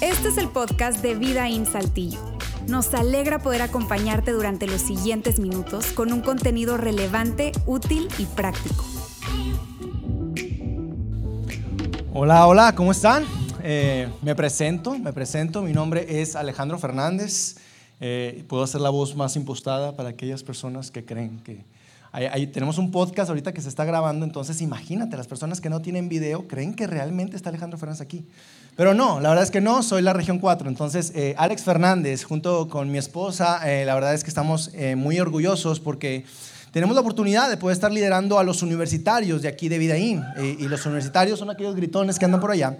Este es el podcast de Vida en Saltillo. Nos alegra poder acompañarte durante los siguientes minutos con un contenido relevante, útil y práctico. Hola, hola, ¿cómo están? Eh, me presento, me presento. Mi nombre es Alejandro Fernández. Eh, puedo hacer la voz más impostada para aquellas personas que creen que... tenemos un podcast ahorita que se está grabando, entonces imagínate, las personas que no tienen video creen que realmente está Alejandro Fernández aquí. Pero no, la verdad es que no, soy la región 4. Entonces, eh, Alex Fernández, junto con mi esposa, la verdad es que estamos muy orgullosos porque tenemos la oportunidad de poder estar liderando a los universitarios de aquí de Vidaín. y los universitarios son aquellos gritones que andan por allá.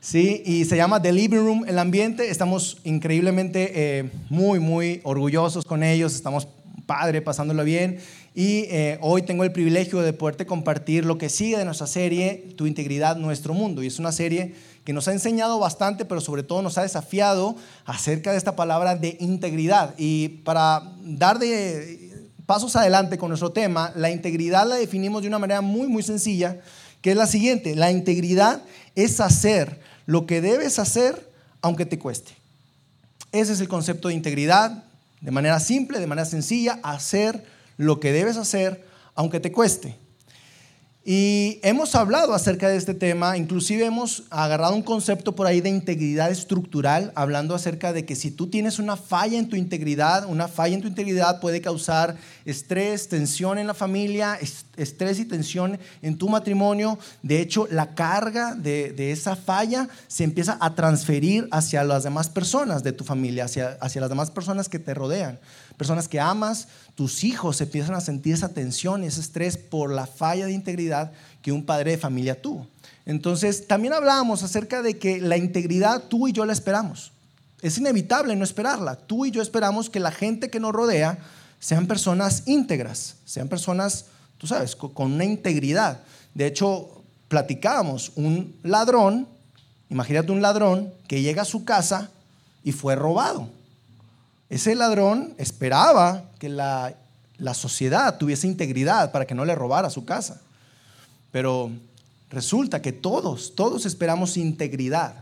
Sí, y se llama The Living Room, el ambiente. Estamos increíblemente eh, muy, muy orgullosos con ellos. Estamos padre, pasándolo bien. Y eh, hoy tengo el privilegio de poderte compartir lo que sigue de nuestra serie, Tu integridad, nuestro mundo. Y es una serie que nos ha enseñado bastante, pero sobre todo nos ha desafiado acerca de esta palabra de integridad. Y para dar de pasos adelante con nuestro tema, la integridad la definimos de una manera muy, muy sencilla, que es la siguiente. La integridad es hacer lo que debes hacer aunque te cueste. Ese es el concepto de integridad, de manera simple, de manera sencilla, hacer lo que debes hacer aunque te cueste. Y hemos hablado acerca de este tema, inclusive hemos agarrado un concepto por ahí de integridad estructural, hablando acerca de que si tú tienes una falla en tu integridad, una falla en tu integridad puede causar estrés, tensión en la familia, estrés y tensión en tu matrimonio. De hecho, la carga de, esa falla se empieza a transferir hacia las demás personas de tu familia, hacia, hacia las demás personas que te rodean personas que amas, tus hijos empiezan a sentir esa tensión, ese estrés por la falla de integridad que un padre de familia tuvo. Entonces, también hablábamos acerca de que la integridad tú y yo la esperamos. Es inevitable no esperarla. Tú y yo esperamos que la gente que nos rodea sean personas íntegras, sean personas, tú sabes, con una integridad. De hecho, platicábamos, un ladrón, imagínate un ladrón que llega a su casa y fue robado. Ese ladrón esperaba que la, sociedad tuviese integridad para que no le robara su casa. Pero resulta que todos, todos esperamos integridad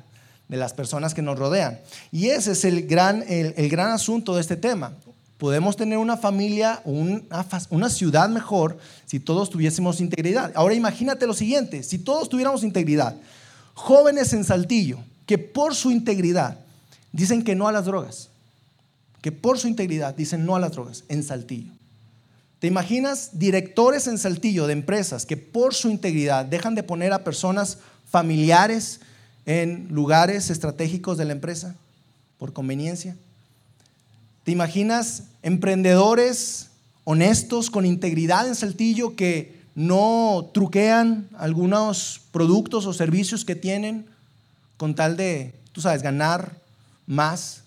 de las personas que nos rodean. Y ese es el gran, el, gran asunto de este tema. Podemos tener una familia, una, una ciudad mejor si todos tuviésemos integridad. Ahora imagínate lo siguiente, si todos tuviéramos integridad, jóvenes en Saltillo que por su integridad dicen que no a las drogas, que por su integridad dicen no a las drogas en Saltillo. ¿Te imaginas directores en Saltillo de empresas que por su integridad dejan de poner a personas familiares en lugares estratégicos de la empresa por conveniencia? ¿Te imaginas emprendedores honestos con integridad en Saltillo que no truquean algunos productos o servicios que tienen con tal de, tú sabes, ganar más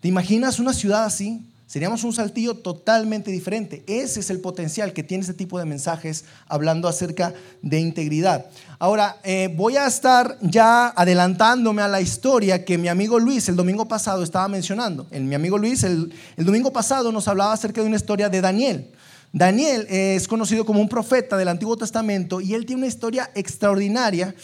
¿Te imaginas una ciudad así? Seríamos un saltillo totalmente diferente. Ese es el potencial que tiene este tipo de mensajes hablando acerca de integridad. Ahora, eh, voy a estar ya adelantándome a la historia que mi amigo Luis el domingo pasado estaba mencionando. El, mi amigo Luis el, el domingo pasado nos hablaba acerca de una historia de Daniel. Daniel es conocido como un profeta del Antiguo Testamento y él tiene una historia extraordinaria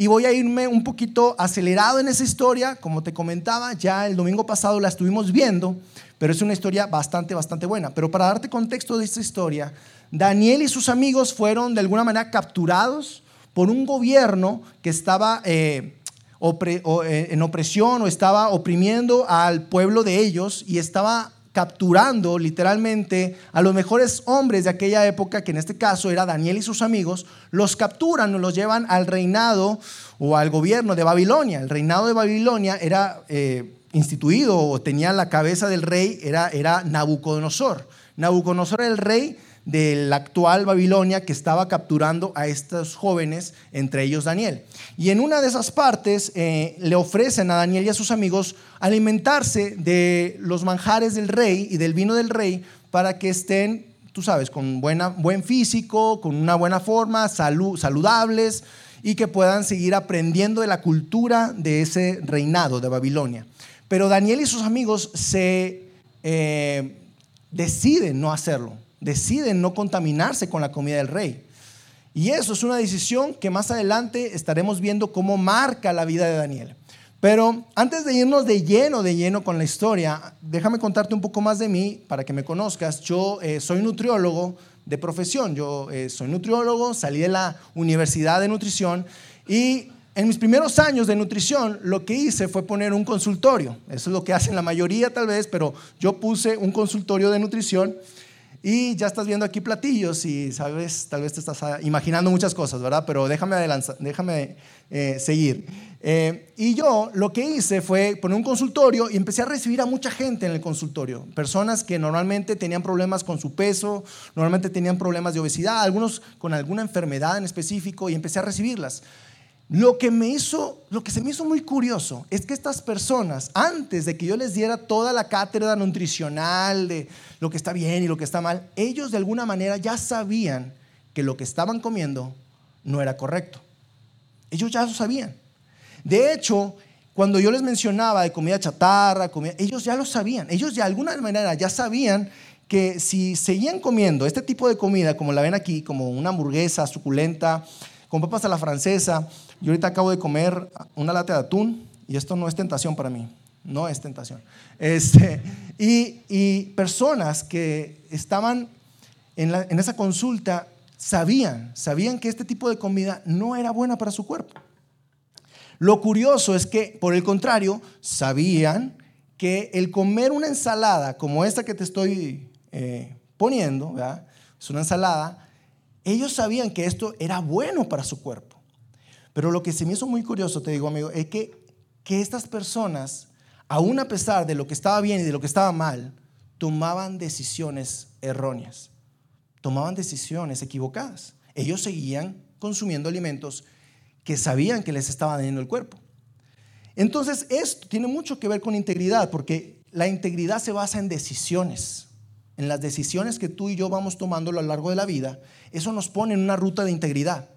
y voy a irme un poquito acelerado en esa historia, como te comentaba, ya el domingo pasado la estuvimos viendo, pero es una historia bastante, bastante buena. Pero para darte contexto de esta historia, Daniel y sus amigos fueron de alguna manera capturados por un gobierno que estaba eh, eh, en opresión o estaba oprimiendo al pueblo de ellos y estaba capturando literalmente a los mejores hombres de aquella época, que en este caso era Daniel y sus amigos, los capturan o los llevan al reinado o al gobierno de Babilonia. El reinado de Babilonia era eh, instituido o tenía la cabeza del rey, era, era Nabucodonosor. Nabucodonosor era el rey de la actual Babilonia que estaba capturando a estos jóvenes, entre ellos Daniel. Y en una de esas partes eh, le ofrecen a Daniel y a sus amigos alimentarse de los manjares del rey y del vino del rey para que estén, tú sabes, con buena, buen físico, con una buena forma, saludables y que puedan seguir aprendiendo de la cultura de ese reinado de Babilonia. Pero Daniel y sus amigos se eh, deciden no hacerlo deciden no contaminarse con la comida del rey. Y eso es una decisión que más adelante estaremos viendo cómo marca la vida de Daniel. Pero antes de irnos de lleno, de lleno con la historia, déjame contarte un poco más de mí para que me conozcas. Yo eh, soy nutriólogo de profesión, yo eh, soy nutriólogo, salí de la Universidad de Nutrición y en mis primeros años de nutrición lo que hice fue poner un consultorio. Eso es lo que hacen la mayoría tal vez, pero yo puse un consultorio de nutrición y ya estás viendo aquí platillos y sabes, tal vez te estás imaginando muchas cosas, ¿verdad? Pero déjame, déjame eh, seguir. Eh, y yo lo que hice fue poner un consultorio y empecé a recibir a mucha gente en el consultorio. Personas que normalmente tenían problemas con su peso, normalmente tenían problemas de obesidad, algunos con alguna enfermedad en específico y empecé a recibirlas. Lo que, me hizo, lo que se me hizo muy curioso es que estas personas, antes de que yo les diera toda la cátedra nutricional de lo que está bien y lo que está mal, ellos de alguna manera ya sabían que lo que estaban comiendo no era correcto. Ellos ya lo sabían. De hecho, cuando yo les mencionaba de comida chatarra, ellos ya lo sabían. Ellos de alguna manera ya sabían que si seguían comiendo este tipo de comida, como la ven aquí, como una hamburguesa suculenta, con papas a la francesa, yo ahorita acabo de comer una lata de atún y esto no es tentación para mí, no es tentación. Este, y, personas que estaban en, en esa consulta sabían, sabían que este tipo de comida no era buena para su cuerpo. Lo curioso es que, por el contrario, sabían que el comer una ensalada como esta que te estoy eh, poniendo, es una ensalada, ellos sabían que esto era bueno para su cuerpo. Pero lo que se me hizo muy curioso, te digo amigo, es que, que estas personas, aún a pesar de lo que estaba bien y de lo que estaba mal, tomaban decisiones erróneas, tomaban decisiones equivocadas. Ellos seguían consumiendo alimentos que sabían que les estaba dañando el cuerpo. Entonces, esto tiene mucho que ver con integridad, porque la integridad se basa en decisiones, en las decisiones que tú y yo vamos tomando a lo largo de la vida. Eso nos pone en una ruta de integridad.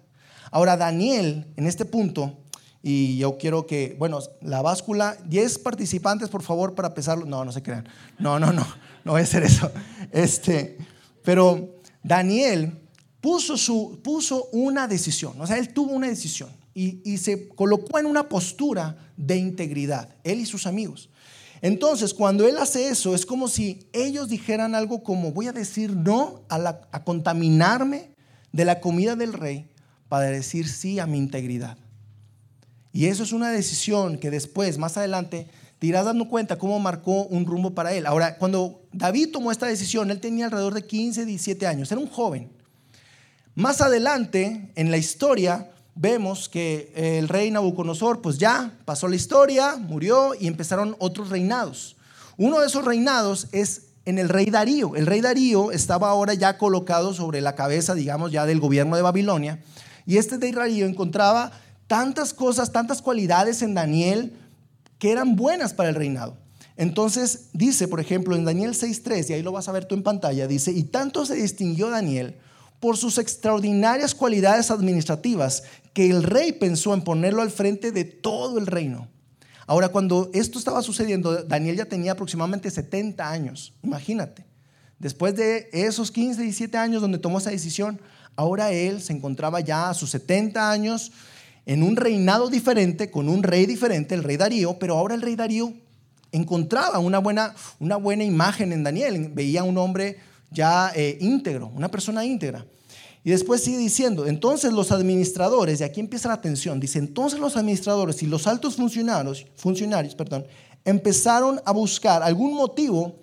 Ahora, Daniel, en este punto, y yo quiero que, bueno, la báscula, 10 participantes, por favor, para pesarlo. No, no se crean. No, no, no, no voy a hacer eso. Este, pero Daniel puso, su, puso una decisión, o sea, él tuvo una decisión y, y se colocó en una postura de integridad, él y sus amigos. Entonces, cuando él hace eso, es como si ellos dijeran algo como, voy a decir no a, a contaminarme de la comida del rey para decir sí a mi integridad. Y eso es una decisión que después, más adelante, te irás dando cuenta cómo marcó un rumbo para él. Ahora, cuando David tomó esta decisión, él tenía alrededor de 15, 17 años, era un joven. Más adelante, en la historia, vemos que el rey Nabucodonosor, pues ya pasó la historia, murió y empezaron otros reinados. Uno de esos reinados es en el rey Darío. El rey Darío estaba ahora ya colocado sobre la cabeza, digamos, ya del gobierno de Babilonia. Y este de Israel encontraba tantas cosas, tantas cualidades en Daniel que eran buenas para el reinado. Entonces dice, por ejemplo, en Daniel 6.3, y ahí lo vas a ver tú en pantalla, dice, y tanto se distinguió Daniel por sus extraordinarias cualidades administrativas que el rey pensó en ponerlo al frente de todo el reino. Ahora, cuando esto estaba sucediendo, Daniel ya tenía aproximadamente 70 años, imagínate. Después de esos 15, 17 años donde tomó esa decisión, Ahora él se encontraba ya a sus 70 años en un reinado diferente, con un rey diferente, el rey Darío, pero ahora el rey Darío encontraba una buena, una buena imagen en Daniel, veía un hombre ya eh, íntegro, una persona íntegra. Y después sigue diciendo, entonces los administradores, y aquí empieza la atención, dice, entonces los administradores y los altos funcionarios, funcionarios perdón, empezaron a buscar algún motivo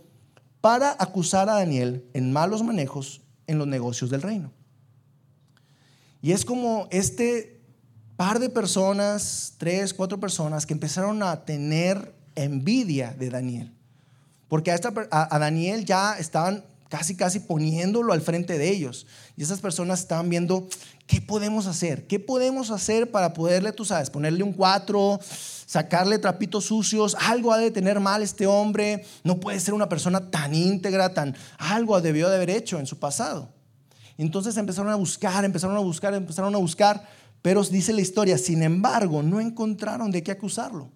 para acusar a Daniel en malos manejos en los negocios del reino. Y es como este par de personas, tres, cuatro personas, que empezaron a tener envidia de Daniel. Porque a, Daniel ya estaban casi, casi poniéndolo al frente de ellos. Y esas personas estaban viendo, ¿qué podemos hacer? ¿Qué podemos hacer para poderle, tú sabes, ponerle un cuatro, sacarle trapitos sucios? Algo ha de tener mal este hombre. No puede ser una persona tan íntegra, tan... Algo debió de haber hecho en su pasado. Entonces empezaron a buscar, empezaron a buscar, empezaron a buscar, pero dice la historia, sin embargo, no encontraron de qué acusarlo.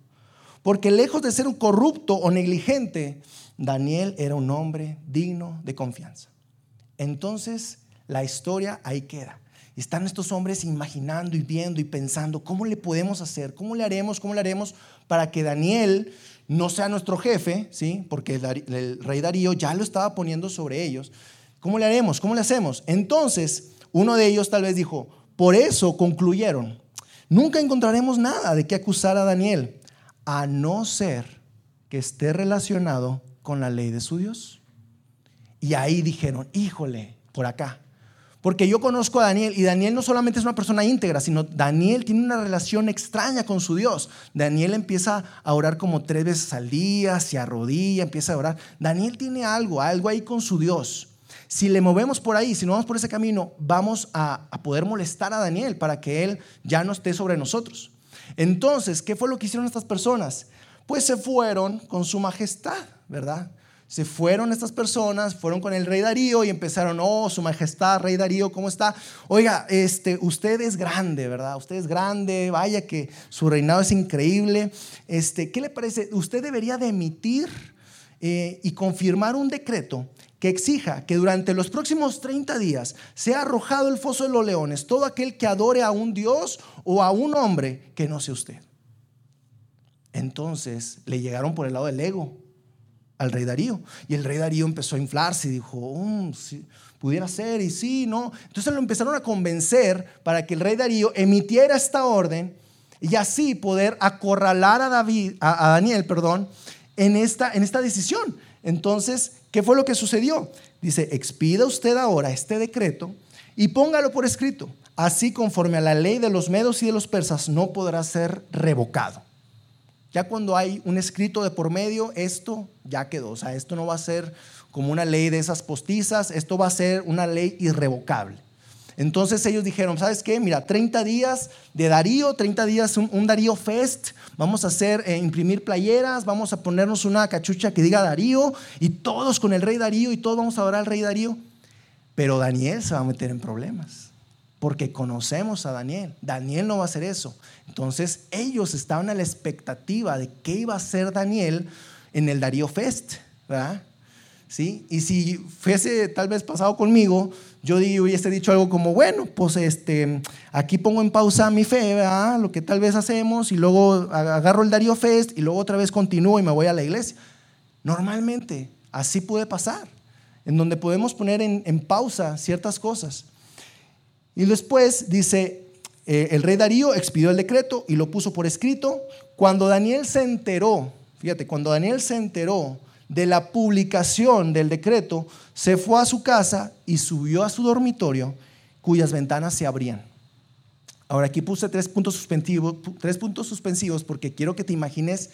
Porque lejos de ser un corrupto o negligente, Daniel era un hombre digno de confianza. Entonces, la historia ahí queda. Están estos hombres imaginando y viendo y pensando, ¿cómo le podemos hacer? ¿Cómo le haremos? ¿Cómo le haremos para que Daniel no sea nuestro jefe? ¿sí? Porque el, rey Darío ya lo estaba poniendo sobre ellos. ¿Cómo le haremos? ¿Cómo le hacemos? Entonces, uno de ellos tal vez dijo, por eso concluyeron, nunca encontraremos nada de qué acusar a Daniel, a no ser que esté relacionado con la ley de su Dios. Y ahí dijeron, híjole, por acá, porque yo conozco a Daniel y Daniel no solamente es una persona íntegra, sino Daniel tiene una relación extraña con su Dios. Daniel empieza a orar como tres veces al día, se arrodilla, empieza a orar. Daniel tiene algo, algo ahí con su Dios. Si le movemos por ahí, si no vamos por ese camino, vamos a, poder molestar a Daniel para que él ya no esté sobre nosotros. Entonces, ¿qué fue lo que hicieron estas personas? Pues se fueron con su majestad, ¿verdad? se fueron estas personas, fueron con el rey Darío y empezaron, oh, su majestad, rey Darío, ¿cómo está? Oiga, este, usted es grande, ¿verdad? Usted es grande, vaya que su reinado es increíble. Este, ¿Qué le parece? Usted debería de emitir eh, y confirmar un decreto que exija que durante los próximos 30 días sea arrojado el foso de los leones todo aquel que adore a un Dios o a un hombre que no sea usted. Entonces le llegaron por el lado del ego al rey Darío. Y el rey Darío empezó a inflarse y dijo, oh, pudiera ser, y sí, no. Entonces lo empezaron a convencer para que el rey Darío emitiera esta orden y así poder acorralar a, David, a, Daniel perdón, en, esta, en esta decisión. Entonces, ¿qué fue lo que sucedió? Dice, expida usted ahora este decreto y póngalo por escrito. Así conforme a la ley de los medos y de los persas no podrá ser revocado. Ya cuando hay un escrito de por medio, esto ya quedó. O sea, esto no va a ser como una ley de esas postizas, esto va a ser una ley irrevocable. Entonces ellos dijeron, ¿sabes qué? Mira, 30 días de Darío, 30 días un, Darío Fest, vamos a hacer, eh, imprimir playeras, vamos a ponernos una cachucha que diga Darío y todos con el rey Darío y todos vamos a adorar al rey Darío. Pero Daniel se va a meter en problemas porque conocemos a Daniel. Daniel no va a hacer eso. Entonces ellos estaban a la expectativa de qué iba a hacer Daniel en el Darío Fest, ¿verdad? ¿Sí? Y si fuese tal vez pasado conmigo, yo hubiese dicho algo como, bueno, pues este, aquí pongo en pausa mi fe, ¿verdad? Lo que tal vez hacemos y luego agarro el Darío Fest y luego otra vez continúo y me voy a la iglesia. Normalmente así puede pasar, en donde podemos poner en, pausa ciertas cosas. Y después dice, eh, el rey Darío expidió el decreto y lo puso por escrito. Cuando Daniel se enteró, fíjate, cuando Daniel se enteró de la publicación del decreto, se fue a su casa y subió a su dormitorio cuyas ventanas se abrían. Ahora aquí puse tres puntos suspensivos, tres puntos suspensivos porque quiero que te imagines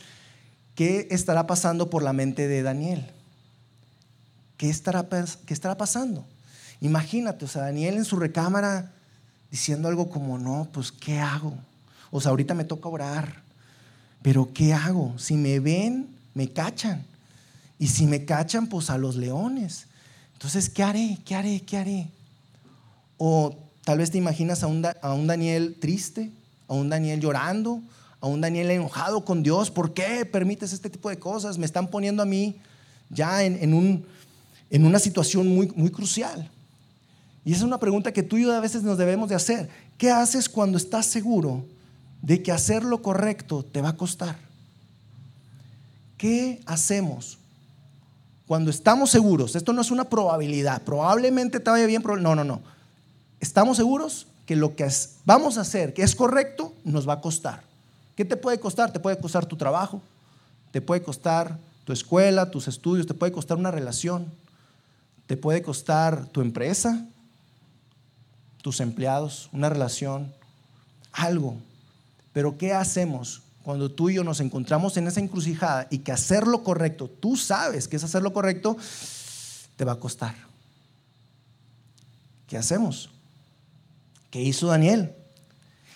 qué estará pasando por la mente de Daniel. ¿Qué estará, qué estará pasando? Imagínate, o sea, Daniel en su recámara diciendo algo como, no, pues, ¿qué hago? O sea, ahorita me toca orar, pero ¿qué hago? Si me ven, me cachan. Y si me cachan, pues a los leones. Entonces, ¿qué haré? ¿Qué haré? ¿Qué haré? O tal vez te imaginas a un, a un Daniel triste, a un Daniel llorando, a un Daniel enojado con Dios. ¿Por qué permites este tipo de cosas? Me están poniendo a mí ya en, en, un, en una situación muy, muy crucial. Y esa es una pregunta que tú y yo a veces nos debemos de hacer. ¿Qué haces cuando estás seguro de que hacer lo correcto te va a costar? ¿Qué hacemos cuando estamos seguros? Esto no es una probabilidad. Probablemente te vaya bien. No, no, no. Estamos seguros que lo que vamos a hacer, que es correcto, nos va a costar. ¿Qué te puede costar? Te puede costar tu trabajo, te puede costar tu escuela, tus estudios, te puede costar una relación, te puede costar tu empresa, tus empleados, una relación, algo. Pero ¿qué hacemos cuando tú y yo nos encontramos en esa encrucijada y que hacer lo correcto, tú sabes que es hacer lo correcto, te va a costar? ¿Qué hacemos? ¿Qué hizo Daniel?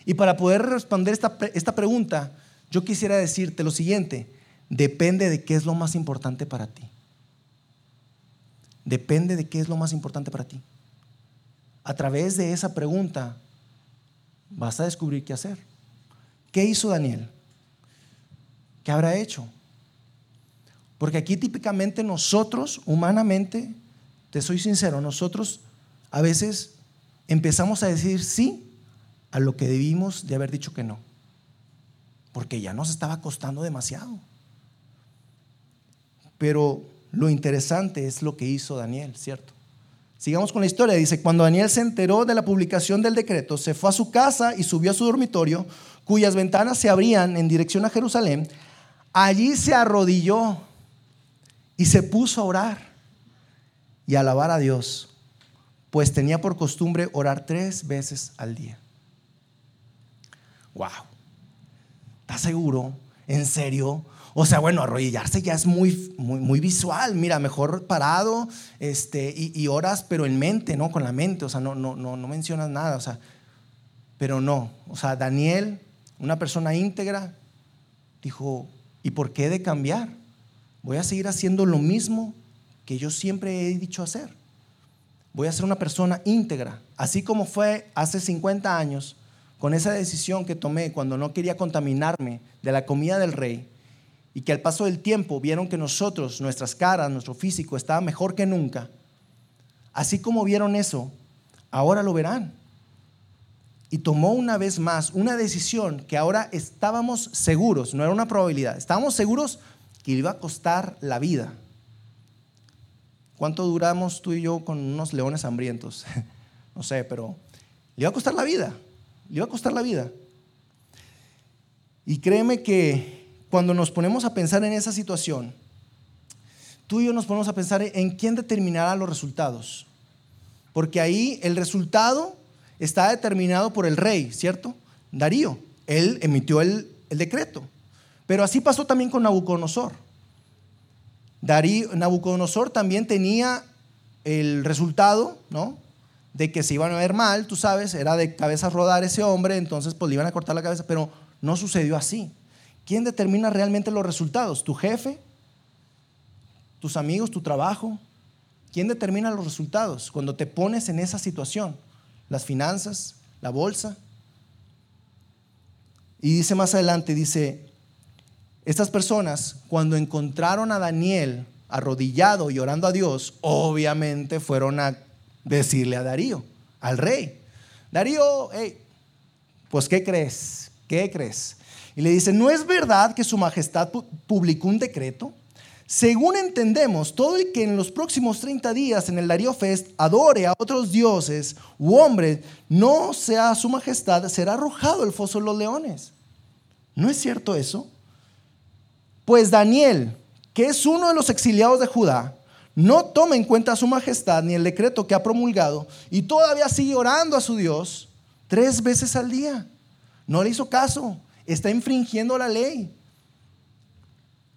Y para poder responder esta, esta pregunta, yo quisiera decirte lo siguiente, depende de qué es lo más importante para ti. Depende de qué es lo más importante para ti a través de esa pregunta vas a descubrir qué hacer. ¿Qué hizo Daniel? ¿Qué habrá hecho? Porque aquí típicamente nosotros, humanamente, te soy sincero, nosotros a veces empezamos a decir sí a lo que debimos de haber dicho que no, porque ya nos estaba costando demasiado. Pero lo interesante es lo que hizo Daniel, ¿cierto? Sigamos con la historia. Dice, cuando Daniel se enteró de la publicación del decreto, se fue a su casa y subió a su dormitorio, cuyas ventanas se abrían en dirección a Jerusalén. Allí se arrodilló y se puso a orar y a alabar a Dios, pues tenía por costumbre orar tres veces al día. Wow. ¿Estás seguro? ¿En serio? O sea, bueno, arrodillarse ya es muy, muy, muy visual. Mira, mejor parado este, y, y, oras, pero en mente, ¿no? Con la mente. O sea, no, no, no, no mencionas nada. O sea, pero no. O sea, Daniel, una persona íntegra, dijo, ¿y por qué de cambiar? Voy a seguir haciendo lo mismo que yo siempre he dicho hacer. Voy a ser una persona íntegra. Así como fue hace 50 años, con esa decisión que tomé cuando no quería contaminarme de la comida del rey y que al paso del tiempo vieron que nosotros, nuestras caras, nuestro físico estaba mejor que nunca, así como vieron eso, ahora lo verán. Y tomó una vez más una decisión que ahora estábamos seguros, no era una probabilidad, estábamos seguros que iba a costar la vida. ¿Cuánto duramos tú y yo con unos leones hambrientos? no sé, pero le iba a costar la vida, le iba a costar la vida. Y créeme que cuando nos ponemos a pensar en esa situación, tú y yo nos ponemos a pensar en quién determinará los resultados. Porque ahí el resultado está determinado por el rey, ¿cierto? Darío. Él emitió el, el decreto. Pero así pasó también con Nabucodonosor. Darío, Nabucodonosor también tenía el resultado, ¿no? De que se iban a ver mal, tú sabes, era de cabezas rodar ese hombre, entonces pues le iban a cortar la cabeza, pero no sucedió así. ¿Quién determina realmente los resultados? ¿Tu jefe? ¿Tus amigos? ¿Tu trabajo? ¿Quién determina los resultados cuando te pones en esa situación? ¿Las finanzas? ¿La bolsa? Y dice más adelante, dice, estas personas cuando encontraron a Daniel arrodillado y orando a Dios, obviamente fueron a decirle a Darío, al rey, Darío, hey, pues ¿qué crees? ¿Qué crees? Y le dice, ¿no es verdad que su majestad publicó un decreto? Según entendemos, todo el que en los próximos 30 días en el Darío Fest adore a otros dioses u hombres, no sea su majestad, será arrojado al foso de los leones. ¿No es cierto eso? Pues Daniel, que es uno de los exiliados de Judá, no toma en cuenta a su majestad ni el decreto que ha promulgado y todavía sigue orando a su Dios tres veces al día. No le hizo caso está infringiendo la ley.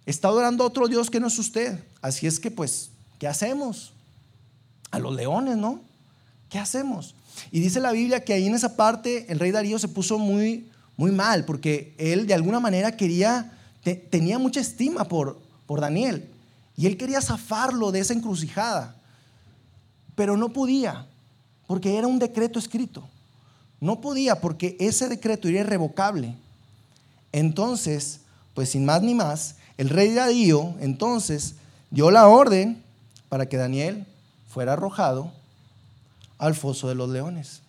Está adorando otro Dios que no es usted. Así es que pues, ¿qué hacemos? A los leones, ¿no? ¿Qué hacemos? Y dice la Biblia que ahí en esa parte el rey Darío se puso muy, muy mal porque él de alguna manera quería, tenía mucha estima por, por Daniel y él quería zafarlo de esa encrucijada, pero no podía porque era un decreto escrito. No podía porque ese decreto era irrevocable. Entonces, pues sin más ni más, el rey Darío entonces dio la orden para que Daniel fuera arrojado al foso de los leones.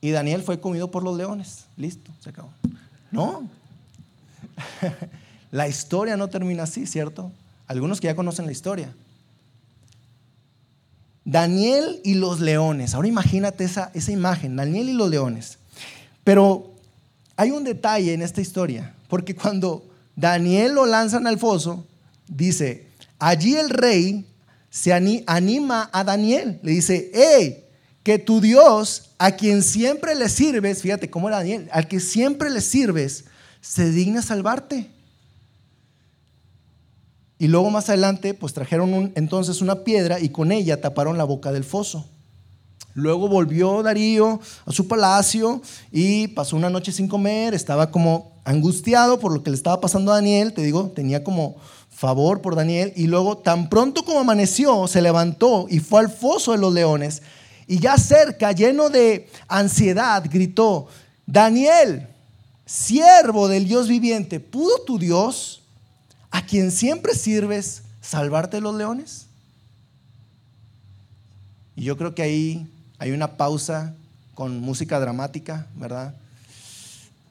Y Daniel fue comido por los leones. Listo, se acabó. No. la historia no termina así, ¿cierto? Algunos que ya conocen la historia. Daniel y los leones. Ahora imagínate esa, esa imagen, Daniel y los leones. Pero hay un detalle en esta historia, porque cuando Daniel lo lanzan al foso, dice, allí el rey se anima a Daniel, le dice, hey, que tu Dios, a quien siempre le sirves, fíjate cómo era Daniel, al que siempre le sirves, se digna salvarte. Y luego más adelante, pues trajeron entonces una piedra y con ella taparon la boca del foso. Luego volvió Darío a su palacio y pasó una noche sin comer, estaba como angustiado por lo que le estaba pasando a Daniel, te digo, tenía como favor por Daniel y luego tan pronto como amaneció se levantó y fue al foso de los leones y ya cerca, lleno de ansiedad, gritó, Daniel, siervo del Dios viviente, ¿pudo tu Dios, a quien siempre sirves, salvarte de los leones? Y yo creo que ahí hay una pausa con música dramática, ¿verdad?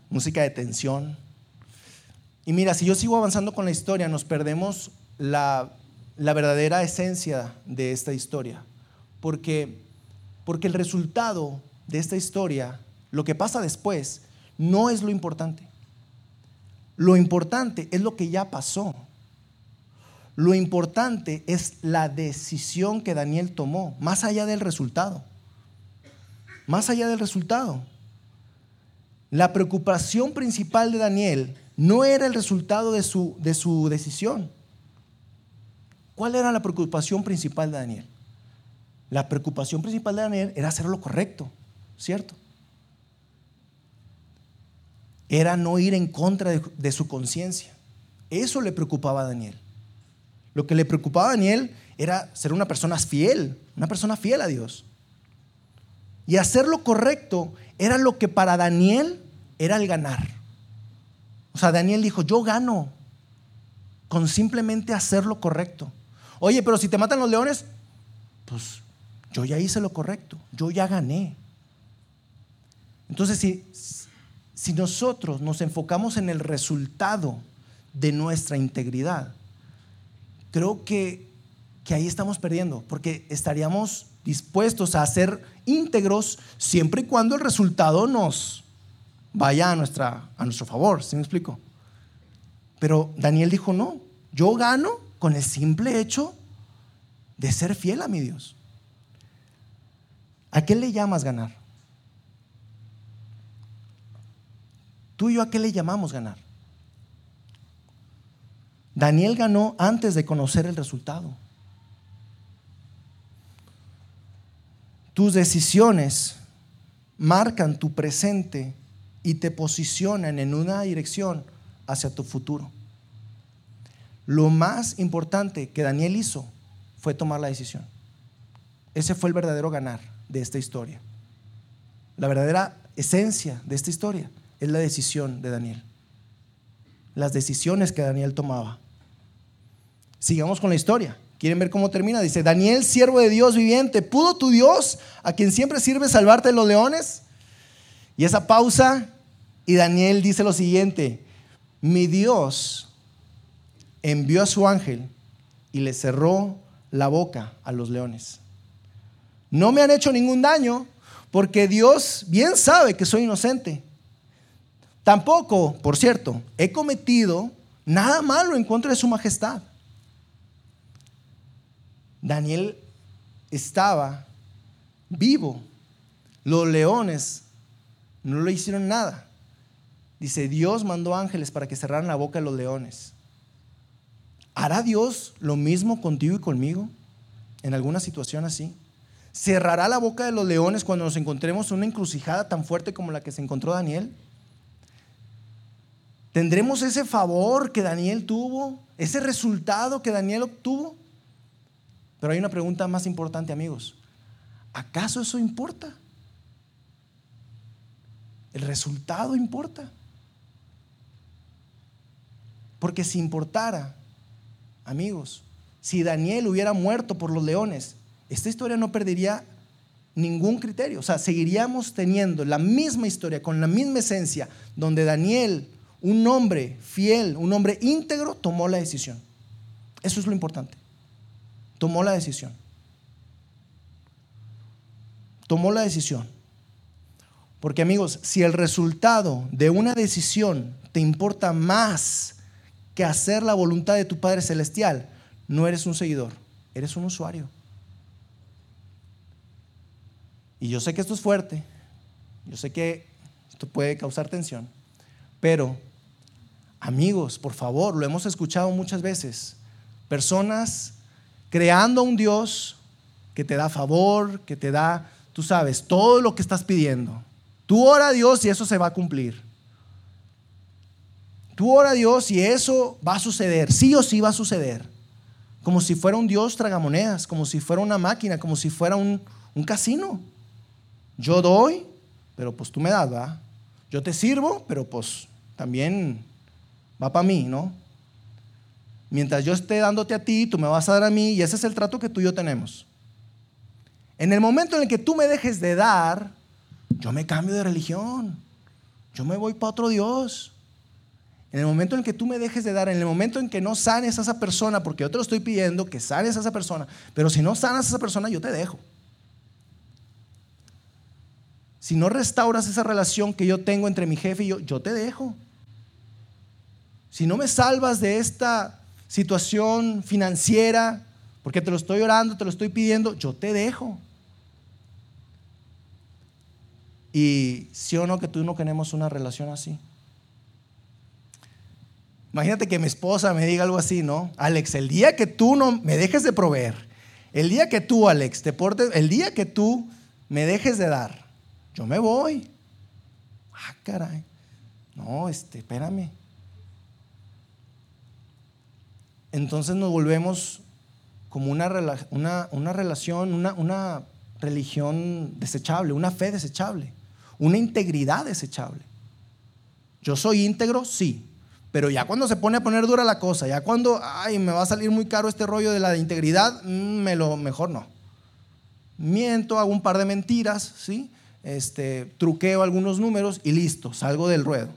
Música de tensión. Y mira, si yo sigo avanzando con la historia, nos perdemos la, la verdadera esencia de esta historia. Porque, porque el resultado de esta historia, lo que pasa después, no es lo importante. Lo importante es lo que ya pasó. Lo importante es la decisión que Daniel tomó, más allá del resultado. Más allá del resultado. La preocupación principal de Daniel no era el resultado de su, de su decisión. ¿Cuál era la preocupación principal de Daniel? La preocupación principal de Daniel era hacer lo correcto, ¿cierto? Era no ir en contra de, de su conciencia. Eso le preocupaba a Daniel. Lo que le preocupaba a Daniel era ser una persona fiel, una persona fiel a Dios. Y hacer lo correcto era lo que para Daniel era el ganar. O sea, Daniel dijo, yo gano con simplemente hacer lo correcto. Oye, pero si te matan los leones, pues yo ya hice lo correcto, yo ya gané. Entonces, si, si nosotros nos enfocamos en el resultado de nuestra integridad, creo que, que ahí estamos perdiendo, porque estaríamos dispuestos a ser íntegros siempre y cuando el resultado nos vaya a, nuestra, a nuestro favor, ¿sí me explico? Pero Daniel dijo, no, yo gano con el simple hecho de ser fiel a mi Dios. ¿A qué le llamas ganar? Tú y yo a qué le llamamos ganar? Daniel ganó antes de conocer el resultado. Tus decisiones marcan tu presente y te posicionan en una dirección hacia tu futuro. Lo más importante que Daniel hizo fue tomar la decisión. Ese fue el verdadero ganar de esta historia. La verdadera esencia de esta historia es la decisión de Daniel. Las decisiones que Daniel tomaba. Sigamos con la historia. ¿Quieren ver cómo termina? Dice, Daniel, siervo de Dios viviente, ¿pudo tu Dios, a quien siempre sirve, salvarte de los leones? Y esa pausa, y Daniel dice lo siguiente, mi Dios envió a su ángel y le cerró la boca a los leones. No me han hecho ningún daño porque Dios bien sabe que soy inocente. Tampoco, por cierto, he cometido nada malo en contra de su majestad. Daniel estaba vivo. Los leones no le hicieron nada. Dice, Dios mandó ángeles para que cerraran la boca de los leones. ¿Hará Dios lo mismo contigo y conmigo en alguna situación así? ¿Cerrará la boca de los leones cuando nos encontremos en una encrucijada tan fuerte como la que se encontró Daniel? ¿Tendremos ese favor que Daniel tuvo? ¿Ese resultado que Daniel obtuvo? Pero hay una pregunta más importante, amigos. ¿Acaso eso importa? El resultado importa. Porque si importara, amigos, si Daniel hubiera muerto por los leones, esta historia no perdería ningún criterio. O sea, seguiríamos teniendo la misma historia, con la misma esencia, donde Daniel, un hombre fiel, un hombre íntegro, tomó la decisión. Eso es lo importante. Tomó la decisión. Tomó la decisión. Porque amigos, si el resultado de una decisión te importa más que hacer la voluntad de tu Padre Celestial, no eres un seguidor, eres un usuario. Y yo sé que esto es fuerte, yo sé que esto puede causar tensión, pero amigos, por favor, lo hemos escuchado muchas veces, personas creando un Dios que te da favor, que te da, tú sabes, todo lo que estás pidiendo. Tú ora a Dios y eso se va a cumplir. Tú ora a Dios y eso va a suceder, sí o sí va a suceder. Como si fuera un Dios tragamonedas, como si fuera una máquina, como si fuera un, un casino. Yo doy, pero pues tú me das, ¿va? Yo te sirvo, pero pues también va para mí, ¿no? Mientras yo esté dándote a ti, tú me vas a dar a mí, y ese es el trato que tú y yo tenemos. En el momento en el que tú me dejes de dar, yo me cambio de religión. Yo me voy para otro Dios. En el momento en que tú me dejes de dar, en el momento en que no sanes a esa persona, porque yo te lo estoy pidiendo que sanes a esa persona, pero si no sanas a esa persona, yo te dejo. Si no restauras esa relación que yo tengo entre mi jefe y yo, yo te dejo. Si no me salvas de esta situación financiera, porque te lo estoy orando, te lo estoy pidiendo, yo te dejo. Y sí o no que tú no queremos una relación así. Imagínate que mi esposa me diga algo así, ¿no? Alex, el día que tú no me dejes de proveer, el día que tú, Alex, te portes, el día que tú me dejes de dar, yo me voy. Ah, caray. No, este, espérame. Entonces nos volvemos como una, una, una relación, una, una religión desechable, una fe desechable, una integridad desechable. Yo soy íntegro, sí, pero ya cuando se pone a poner dura la cosa, ya cuando, ay, me va a salir muy caro este rollo de la integridad, mm, me lo mejor no. Miento, hago un par de mentiras, ¿sí? Este, truqueo algunos números y listo, salgo del ruedo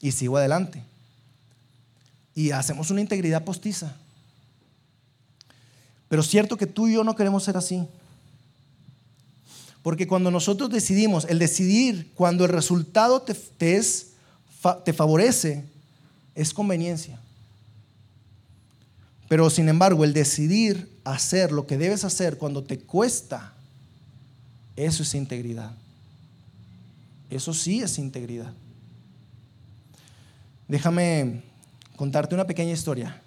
y sigo adelante. Y hacemos una integridad postiza. Pero es cierto que tú y yo no queremos ser así. Porque cuando nosotros decidimos, el decidir, cuando el resultado te, es, te favorece, es conveniencia. Pero sin embargo, el decidir hacer lo que debes hacer cuando te cuesta, eso es integridad. Eso sí es integridad. Déjame contarte una pequeña historia.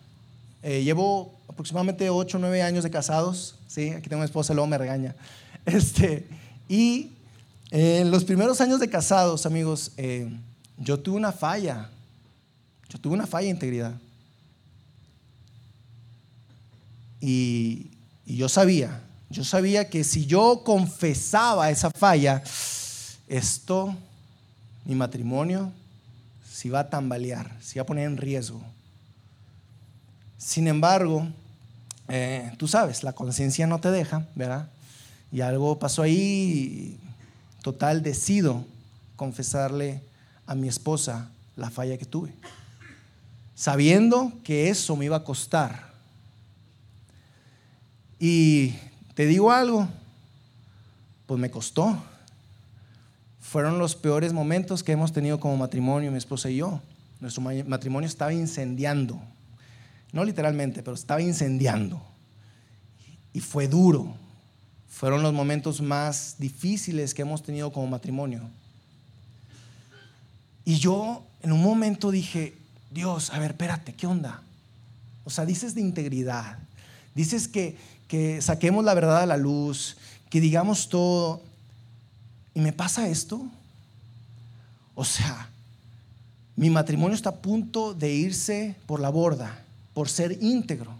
Eh, llevo aproximadamente 8 o 9 años de casados. Sí, aquí tengo una esposa, luego me regaña. Este, y en los primeros años de casados, amigos, eh, yo tuve una falla yo tuve una falla de integridad. Y, yo sabía, yo sabía que si yo confesaba esa falla, esto, mi matrimonio, se iba a tambalear, se iba a poner en riesgo. Sin embargo, eh, tú sabes, la conciencia no te deja, ¿verdad? Y algo pasó ahí, total, decido confesarle a mi esposa la falla que tuve sabiendo que eso me iba a costar. Y te digo algo, pues me costó. Fueron los peores momentos que hemos tenido como matrimonio, mi esposa y yo. Nuestro matrimonio estaba incendiando. No literalmente, pero estaba incendiando. Y fue duro. Fueron los momentos más difíciles que hemos tenido como matrimonio. Y yo en un momento dije, Dios, a ver, espérate, ¿qué onda? O sea, dices de integridad, dices que, que saquemos la verdad a la luz, que digamos todo, y me pasa esto. O sea, mi matrimonio está a punto de irse por la borda, por ser íntegro.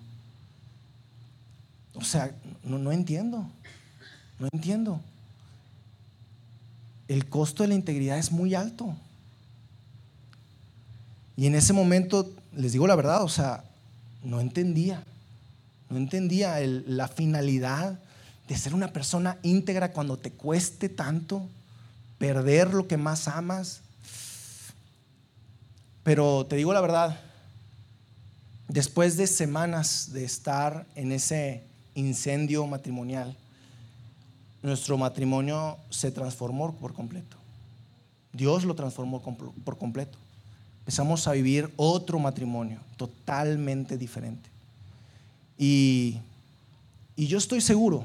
O sea, no, entiendo, no entiendo. El costo de la integridad es muy alto. Y en ese momento, les digo la verdad, o sea, no entendía, no entendía la finalidad de ser una persona íntegra cuando te cueste tanto perder lo que más amas. Pero te digo la verdad, después de semanas de estar en ese incendio matrimonial, nuestro matrimonio se transformó por completo. Dios lo transformó por completo empezamos a vivir otro matrimonio totalmente diferente. Y, y yo estoy seguro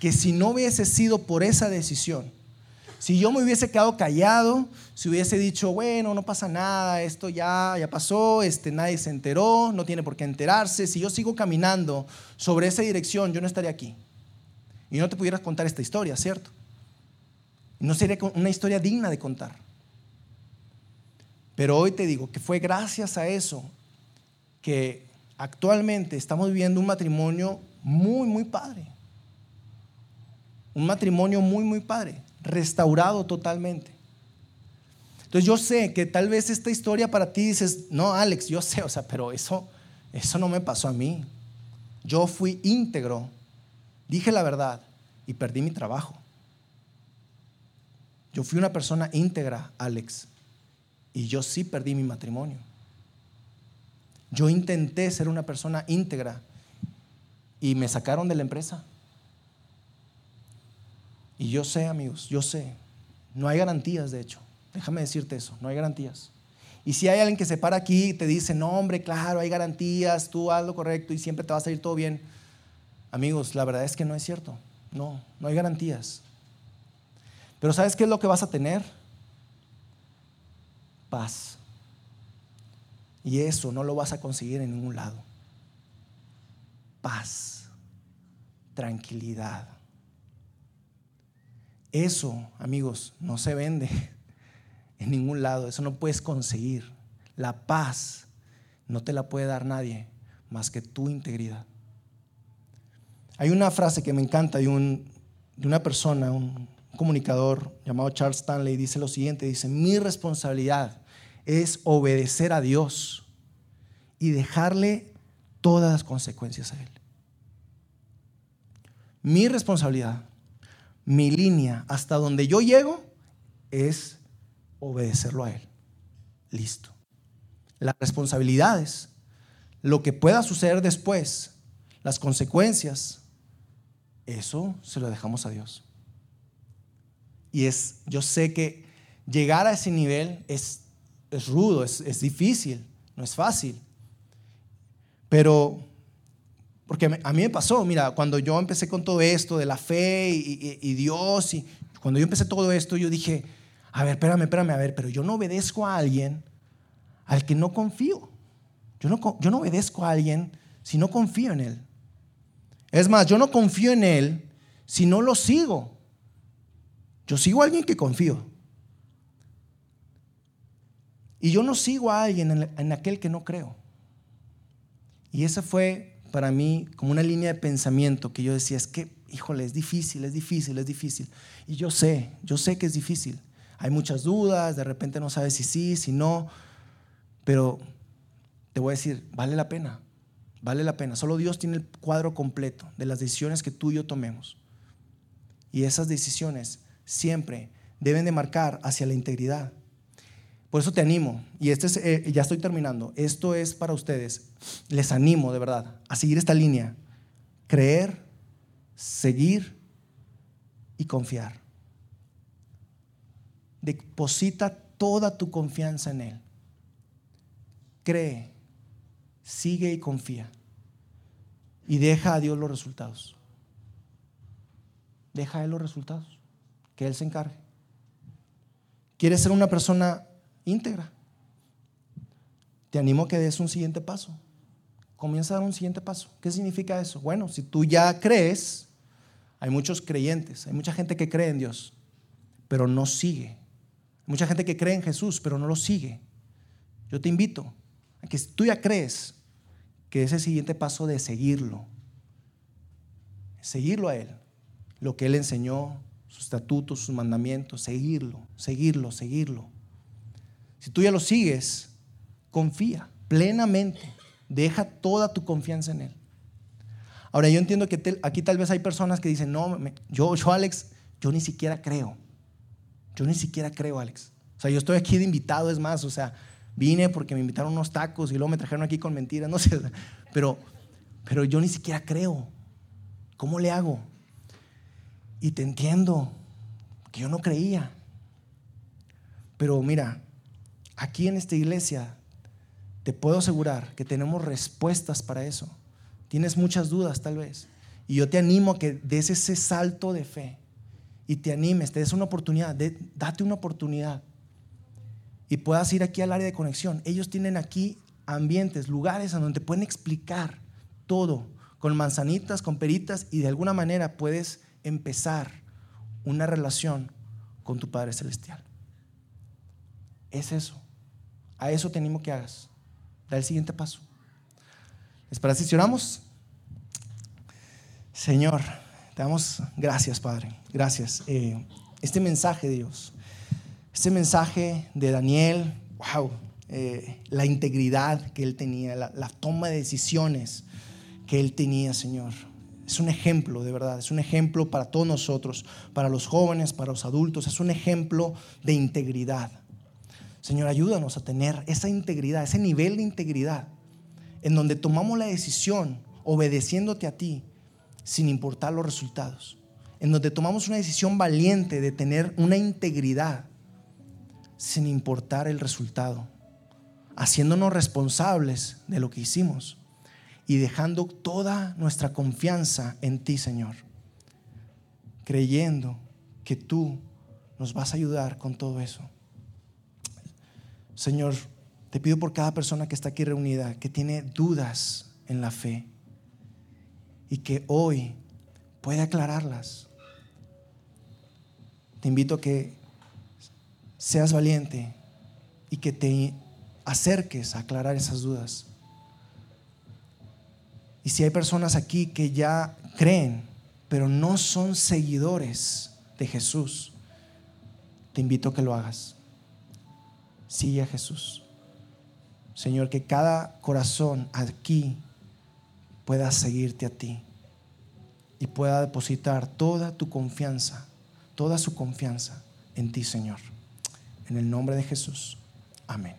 que si no hubiese sido por esa decisión, si yo me hubiese quedado callado, si hubiese dicho, bueno, no pasa nada, esto ya, ya pasó, este, nadie se enteró, no tiene por qué enterarse, si yo sigo caminando sobre esa dirección, yo no estaría aquí. Y no te pudieras contar esta historia, ¿cierto? No sería una historia digna de contar. Pero hoy te digo que fue gracias a eso que actualmente estamos viviendo un matrimonio muy, muy padre. Un matrimonio muy, muy padre, restaurado totalmente. Entonces yo sé que tal vez esta historia para ti dices, no, Alex, yo sé, o sea, pero eso, eso no me pasó a mí. Yo fui íntegro, dije la verdad y perdí mi trabajo. Yo fui una persona íntegra, Alex, y yo sí perdí mi matrimonio. Yo intenté ser una persona íntegra y me sacaron de la empresa. Y yo sé, amigos, yo sé, no hay garantías, de hecho. Déjame decirte eso, no hay garantías. Y si hay alguien que se para aquí y te dice, no, hombre, claro, hay garantías, tú haz lo correcto y siempre te va a salir todo bien. Amigos, la verdad es que no es cierto. No, no hay garantías. Pero ¿sabes qué es lo que vas a tener? Paz. Y eso no lo vas a conseguir en ningún lado. Paz, tranquilidad. Eso, amigos, no se vende en ningún lado. Eso no puedes conseguir. La paz no te la puede dar nadie más que tu integridad. Hay una frase que me encanta de, de una persona, un comunicador llamado Charles Stanley, dice lo siguiente, dice, mi responsabilidad es obedecer a Dios y dejarle todas las consecuencias a Él. Mi responsabilidad, mi línea, hasta donde yo llego, es obedecerlo a Él. Listo. Las responsabilidades, lo que pueda suceder después, las consecuencias, eso se lo dejamos a Dios. Y es, yo sé que llegar a ese nivel es, es rudo, es, es difícil, no es fácil. Pero, porque a mí me pasó, mira, cuando yo empecé con todo esto de la fe y, Dios, y cuando yo empecé todo esto, yo dije, a ver, espérame, espérame, a ver, pero yo no obedezco a alguien al que no confío. Yo no, yo no obedezco a alguien si no confío en él. Es más, yo no confío en Él si no lo sigo. Yo sigo a alguien que confío. Y yo no sigo a alguien en, aquel que no creo. Y esa fue para mí como una línea de pensamiento que yo decía, es que, híjole, es difícil, es difícil, es difícil. Y yo sé, yo sé que es difícil. Hay muchas dudas, de repente no sabes si sí, si no, pero te voy a decir, vale la pena. Vale la pena. Solo Dios tiene el cuadro completo de las decisiones que tú y yo tomemos. Y esas decisiones siempre deben de marcar hacia la integridad. Por eso te animo, y este es, eh, ya estoy terminando, esto es para ustedes, les animo de verdad a seguir esta línea, creer, seguir y confiar. Deposita toda tu confianza en Él. Cree, sigue y confía. Y deja a Dios los resultados. Deja a Él los resultados. Que Él se encargue. ¿Quieres ser una persona íntegra? Te animo a que des un siguiente paso. Comienza a dar un siguiente paso. ¿Qué significa eso? Bueno, si tú ya crees, hay muchos creyentes, hay mucha gente que cree en Dios, pero no sigue. Hay mucha gente que cree en Jesús, pero no lo sigue. Yo te invito a que si tú ya crees, que es el siguiente paso de seguirlo. Seguirlo a Él. Lo que Él enseñó, sus estatutos, sus mandamientos, seguirlo, seguirlo, seguirlo. Si tú ya lo sigues, confía plenamente. Deja toda tu confianza en Él. Ahora, yo entiendo que aquí tal vez hay personas que dicen, no, yo, yo, Alex, yo ni siquiera creo. Yo ni siquiera creo, Alex. O sea, yo estoy aquí de invitado, es más, o sea, Vine porque me invitaron unos tacos y luego me trajeron aquí con mentiras, no sé. Pero, pero yo ni siquiera creo. ¿Cómo le hago? Y te entiendo, que yo no creía. Pero mira, aquí en esta iglesia te puedo asegurar que tenemos respuestas para eso. Tienes muchas dudas tal vez. Y yo te animo a que des ese salto de fe y te animes, te des una oportunidad, date una oportunidad y puedas ir aquí al área de conexión. Ellos tienen aquí ambientes, lugares en donde te pueden explicar todo, con manzanitas, con peritas, y de alguna manera puedes empezar una relación con tu Padre Celestial. Es eso. A eso tenemos que hagas. Da el siguiente paso. ¿Les parece si oramos? Señor, te damos gracias, Padre. Gracias. Eh, este mensaje, Dios, este mensaje de Daniel, wow, eh, la integridad que él tenía, la, toma de decisiones que él tenía, Señor. Es un ejemplo, de verdad, es un ejemplo para todos nosotros, para los jóvenes, para los adultos, es un ejemplo de integridad. Señor, ayúdanos a tener esa integridad, ese nivel de integridad, en donde tomamos la decisión obedeciéndote a ti, sin importar los resultados, en donde tomamos una decisión valiente de tener una integridad, sin importar el resultado, haciéndonos responsables de lo que hicimos y dejando toda nuestra confianza en ti, Señor, creyendo que tú nos vas a ayudar con todo eso. Señor, te pido por cada persona que está aquí reunida, que tiene dudas en la fe y que hoy puede aclararlas. Te invito a que seas valiente y que te acerques a aclarar esas dudas. Y si hay personas aquí que ya creen, pero no son seguidores de Jesús, te invito a que lo hagas. Sigue a Jesús. Señor, que cada corazón aquí pueda seguirte a ti y pueda depositar toda tu confianza, toda su confianza en ti, Señor. En el nombre de Jesús. Amén.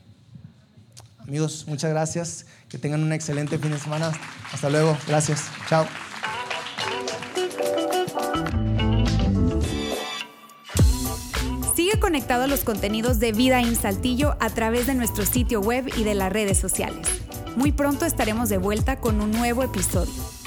Amigos, muchas gracias. Que tengan un excelente fin de semana. Hasta luego. Gracias. Chao. A los contenidos de Vida en Saltillo a través de nuestro sitio web y de las redes sociales. Muy pronto estaremos de vuelta con un nuevo episodio.